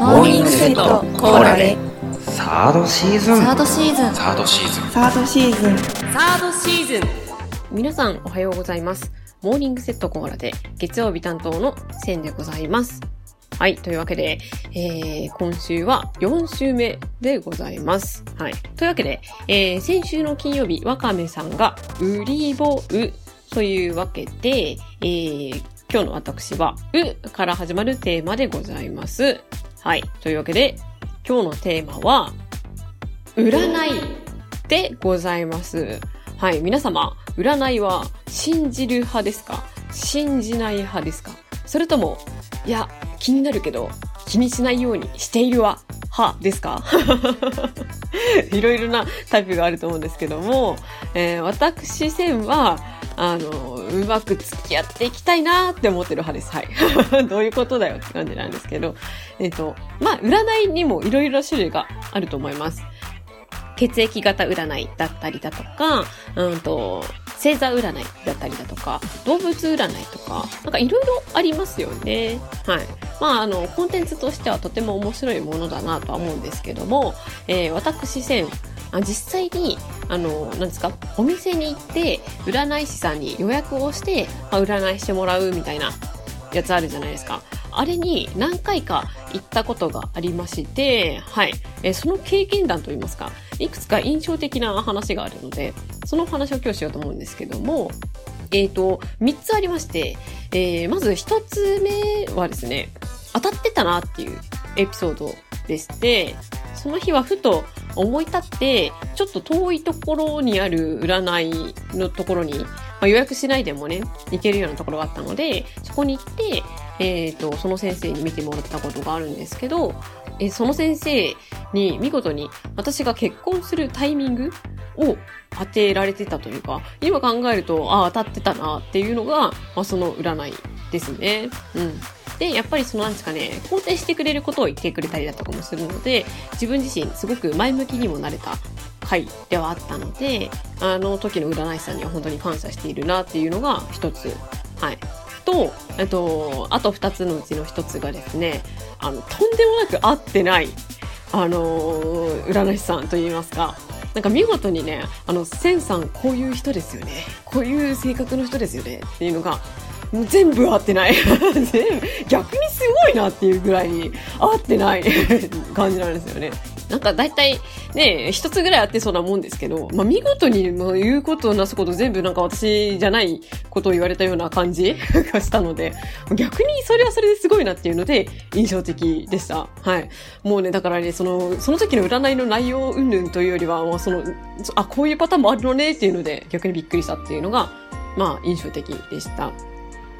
モーニングセットコーラでサードシーズンサードシーズンサードシーズンサードシーズンサードシーズン皆さんおはようございます。モーニングセットコーラで月曜日担当のセンでございます。はい。というわけで、えー、今週は4週目でございます。はい。というわけで、えー、先週の金曜日、わかめさんが、売りぼうというわけで、えー、今日の私は、うから始まるテーマでございます。はい。というわけで、今日のテーマは、占いでございます。はい。皆様、占いは信じる派ですか？信じない派ですか？それとも、いや、気になるけど、気にしないようにしているわ、派ですか？いろいろなタイプがあると思うんですけども、えー私、線は、あの、うまく付き合っていきたいなって思ってる派です。はい。どういうことだよって感じなんですけど、えっ、と、まあ、占いにもいろいろ種類があると思います。血液型占いだったりだとか、うんと、星座占いだったりだとか、動物占いとか、なんかいろいろありますよね。はい。まあ、あの、コンテンツとしてはとても面白いものだなとは思うんですけども、えー私線、あ実際に、あの、なんですか、お店に行って、占い師さんに予約をして、まあ、占いしてもらうみたいなやつあるじゃないですか。あれに何回か行ったことがありまして、はい。えその経験談といいますか、いくつか印象的な話があるので、そのお話を今日しようと思うんですけども、えっ、と、3つありまして、えーまず1つ目はですね、当たってたなっていうエピソードでして、その日はふと思い立って、ちょっと遠いところにある占いのところに、まあ、予約しないでもね、行けるようなところがあったので、そこに行って、えっ、と、その先生に見てもらったことがあるんですけど、えその先生に見事に私が結婚するタイミングを当てられてたというか、今考えると、ああ、当たってたなっていうのが、まあ、その占いですね。うん。で、やっぱりそのなんですかね、肯定してくれることを言ってくれたりだとかもするので、自分自身すごく前向きにもなれた回ではあったので、あの時の占い師さんには本当に感謝しているなっていうのが一つ。はい。と、えっと、あと二つのうちの一つがですね、あの、とんでもなく合ってない、あのー占い師さんといいますか、なんか見事にね、あの、センさんこういう人ですよね。こういう性格の人ですよね。っていうのが、全部合ってない。全部逆にすごいなっていうぐらいに合ってない 感じなんですよね。なんか大体ね、一つぐらいあってそうなもんですけど、まあ見事に言うことなすこと全部なんか私じゃないことを言われたような感じ がしたので、逆にそれはそれですごいなっていうので印象的でした。はい。もうね、だからね、その、その時の占いの内容云々というよりは、もうその、あ、こういうパターンもあるのねっていうので逆にびっくりしたっていうのが、まあ印象的でした。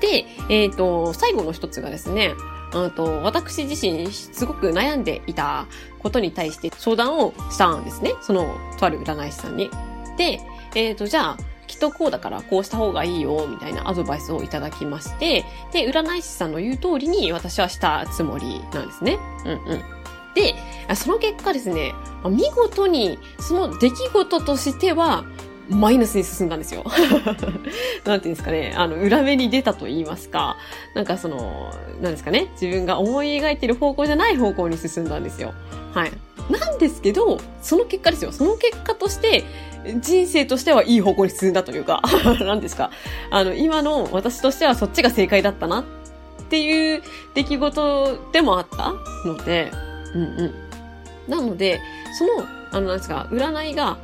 で、えっ、と、最後の一つがですね、あと、私自身、すごく悩んでいたことに対して相談をしたんですね。その、とある占い師さんに。で、えっ、と、じゃあ、きっとこうだからこうした方がいいよ、みたいなアドバイスをいただきまして、で、占い師さんの言う通りに私はしたつもりなんですね。うんうん。で、その結果ですね、見事に、その出来事としては、マイナスに進んだんですよ。なんていうんですかね、あの、裏目に出たと言いますか、なんかその、なんですかね、自分が思い描いてる方向じゃない方向に進んだんですよ。はい。なんですけど、その結果ですよ。その結果として、人生としてはいい方向に進んだというか、なんですか。あの、今の私としてはそっちが正解だったなっていう出来事でもあったので、うんうん。なので、その、あの、なんですか、占いが合っ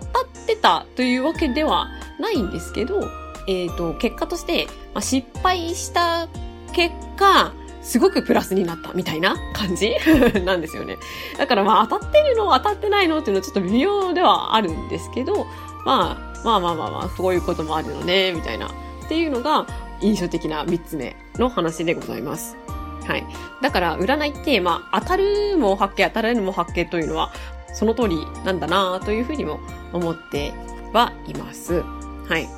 てたというわけではないんですけど、えっ、と、結果として、まあ、失敗した結果、すごくプラスになったみたいな感じ？なんですよね。だからまあ当たってるの当たってないのっていうのはちょっと微妙ではあるんですけど、まあ、まあまあまあまあ、そういうこともあるのね、みたいな。っていうのが印象的な3つ目の話でございます。はい。だから占いって、まあ当たるも発見、当たらぬも発見というのは、その通りなんだなというふうにも思ってはいます。はい。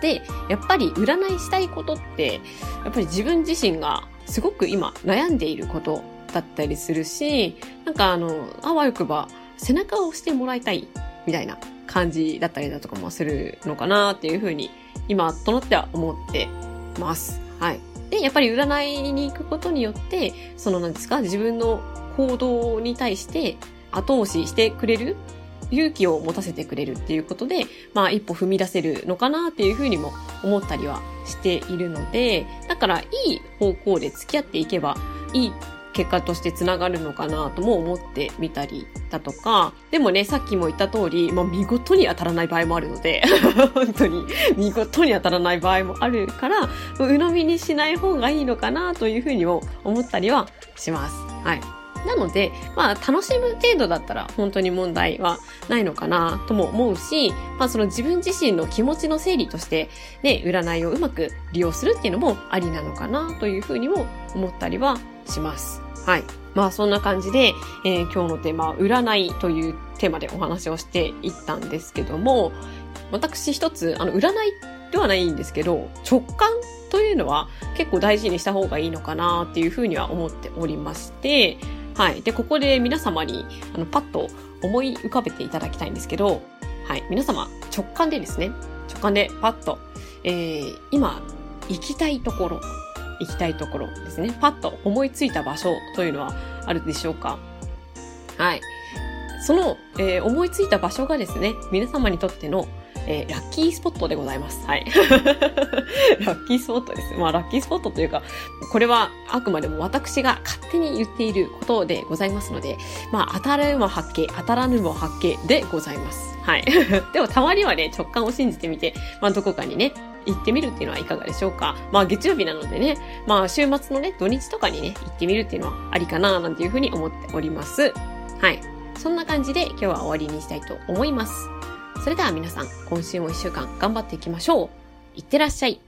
で、やっぱり占いしたいことって、やっぱり自分自身がすごく今悩んでいることだったりするし、なんかあの、あわよくば背中を押してもらいたいみたいな感じだったりだとかもするのかなっていうふうに今となっては思ってます。はい。で、やっぱり占いに行くことによって、そのなんですか、自分の行動に対して後押ししてくれる勇気を持たせてくれるっていうことで、まあ一歩踏み出せるのかなっていうふうにも思ったりはしているので、だからいい方向で付き合っていけばいい結果としてつながるのかなとも思ってみたりだとか、でもね、さっきも言った通り、まあ見事に当たらない場合もあるので、本当に見事に当たらない場合もあるから、鵜呑みにしない方がいいのかなというふうにも思ったりはします。はい。なので、まあ、楽しむ程度だったら本当に問題はないのかなとも思うし、まあ、その自分自身の気持ちの整理として、ね、占いをうまく利用するっていうのもありなのかなというふうにも思ったりはします。はい。まあ、そんな感じで、えー、今日のテーマは占いというテーマでお話をしていったんですけども、私一つ、あの、占いではないんですけど、直感というのは結構大事にした方がいいのかなっていうふうには思っておりまして、はい。で、ここで皆様に、あの、パッと思い浮かべていただきたいんですけど、はい。皆様、直感でですね、直感でパッと、えー、今、行きたいところ、行きたいところですね。パッと思いついた場所というのはあるでしょうか？はい。その、えー、思いついた場所がですね、皆様にとってのえー、ラッキースポットでございます。はい。ラッキースポットです。まあ、ラッキースポットというか、これはあくまでも私が勝手に言っていることでございますので、まあ、当たるも発見、当たらぬも発見でございます。はい。でも、たまにはね、直感を信じてみて、まあ、どこかにね、行ってみるっていうのはいかがでしょうか。まあ月曜日なのでね、まあ週末のね、土日とかにね、行ってみるっていうのはありかななんていうふうに思っております。はい。そんな感じで今日は終わりにしたいと思います。それでは皆さん、今週も一週間頑張っていきましょう。いってらっしゃい。